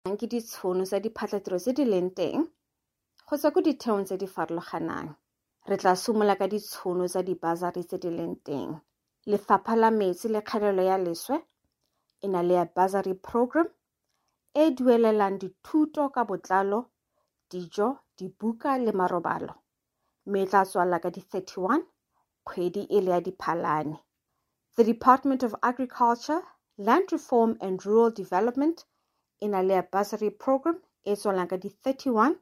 ke ditshono tsa diphatlatiro tse di leng teng go tswa ko ditheong tse di farologanang. Re tla somola ka ditshono tsa dibasari tse di leng teng. Lefapha la metsi le kgelelo ya leswe e na le ya basary program e duelelang dithuto ka botlalo dijo dibuka le marobalo. Mme e tla tswala ka di-31 kgwedi e le ya diphalane. The department of agriculture land reform and rural development na le ya bursary program e tswalang di-31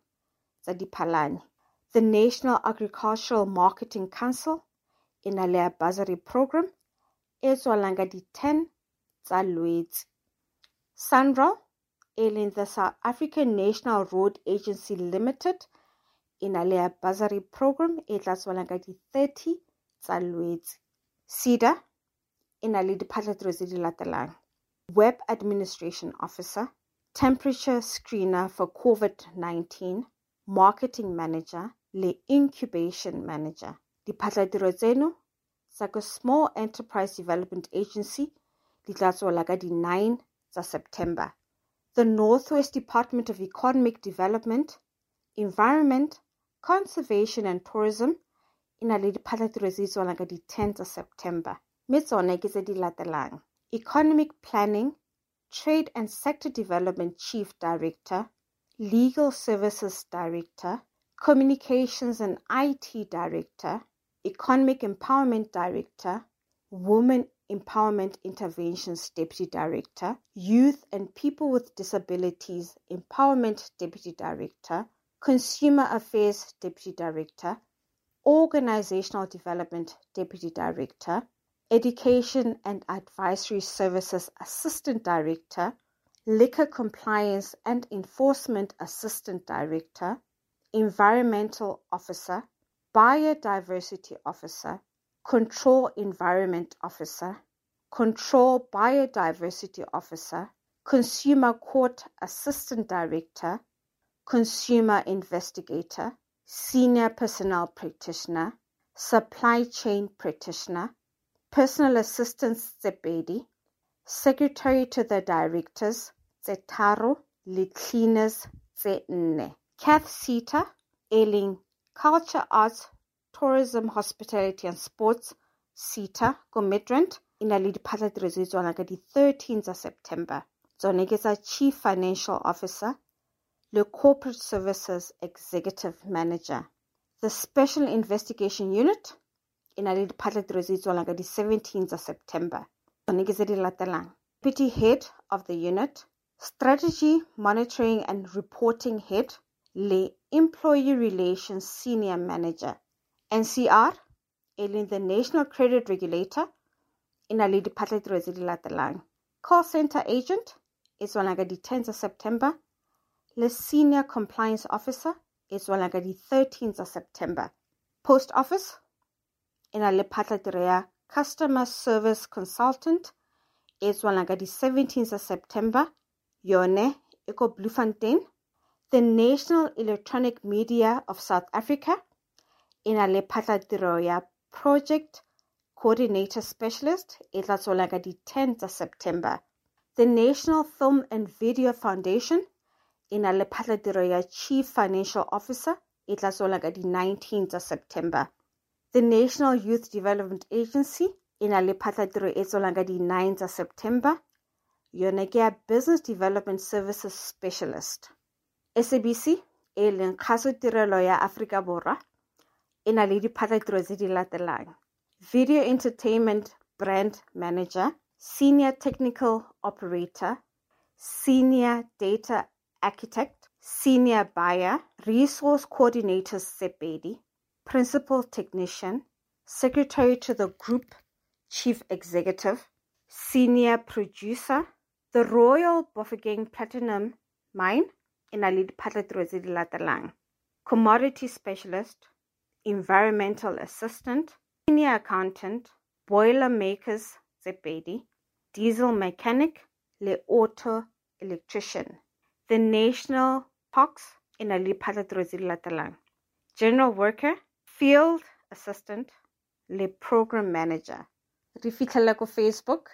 tsa diphalane. The national agricultural marketing council na le ya bursary program e tswalang di-10 tsa lwetse. Sanral the south african national road agency limited na le ya bursary program e tla tswalang di-30 tsa lwetse. Seda e na le di web administration officer temperature screener for covid-19 marketing manager le incubation manager. Diphatlatiro tseno tsa small enterprise development agency di tla tswala ka di-9 tsa september. The northwest department of economic development environment conservation and tourism e na le diphatlatiro tse di tswalang ka di-10 tsa september. Mme tsone ke tse di latelang. Economic planning trade and sector development chief director legal services director communications and it director economic empowerment director women empowerment interventions deputy director youth and people with disabilities empowerment deputy director consumer affairs deputy director organizational development deputy director Education and Advisory Services Assistant Director, Liquor Compliance and Enforcement Assistant Director, Environmental Officer, Biodiversity Officer, Control Environment Officer, Control Biodiversity Officer, Consumer Court Assistant Director, Consumer Investigator, Senior Personnel Practitioner, Supply Chain Practitioner, Personal Assistants tse pedi, Secretary to the Directors tse tharo le. CATHSSETA leng Culture Arts, Tourism, Hospitality and Sports SETA ko Midrand e na le diphatlatiro tse tswalang ka di-13 tsa September. Tsone Chief Financial Officer le Corporate Services Executive Manager. The Special Investigation Unit e na le diphatlatiro tse di tswalang ka di-17 tsa september. Tsone ke tse di latelang. Deputy head of the unit strategy monitoring and reporting head le employee relations senior manager ncr e leng the national credit regulator e na le diphatlatiro tse di latelang. Call center agent e tswalang ka di-10 tsa september le senior compliance officer e tswalang ka di-13 tsa september. Post office e na le phatlatiro ya customer service consultant e tswalang ka di-17 tsa september. Yone e ko bloemfontein the national electronic media of south africa. E na le phatlatiro ya project coordinator specialist e tla tswalang ka di-10 tsa september. The national film and video foundation e na le phatlatiro ya chief financial officer e tla tswalang ka di-19 tsa september the national youth development agency e na le phatlatiro e tswalang ka di-9 tsa september yone business development services specialist sabc e leng kgasotirelo ya aforika borwa e na le diphatlatiro tse di latelang. Video entertainment brand manager senior technical operator senior data architect senior buyer resource coordinators tse pedi principal technician secretary to the group chief executive senior producer the royal bofokeng platinum mine e na le commodity specialist environmental assistant senior accountant boiler makers tse diesel mechanic le auto electrician. The national pox e na le general worker field assistant le program manager. Re fitlhela ko facebook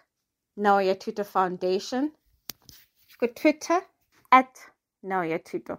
Neo ya Thuto foundation ko twitter at Neo ya Thuto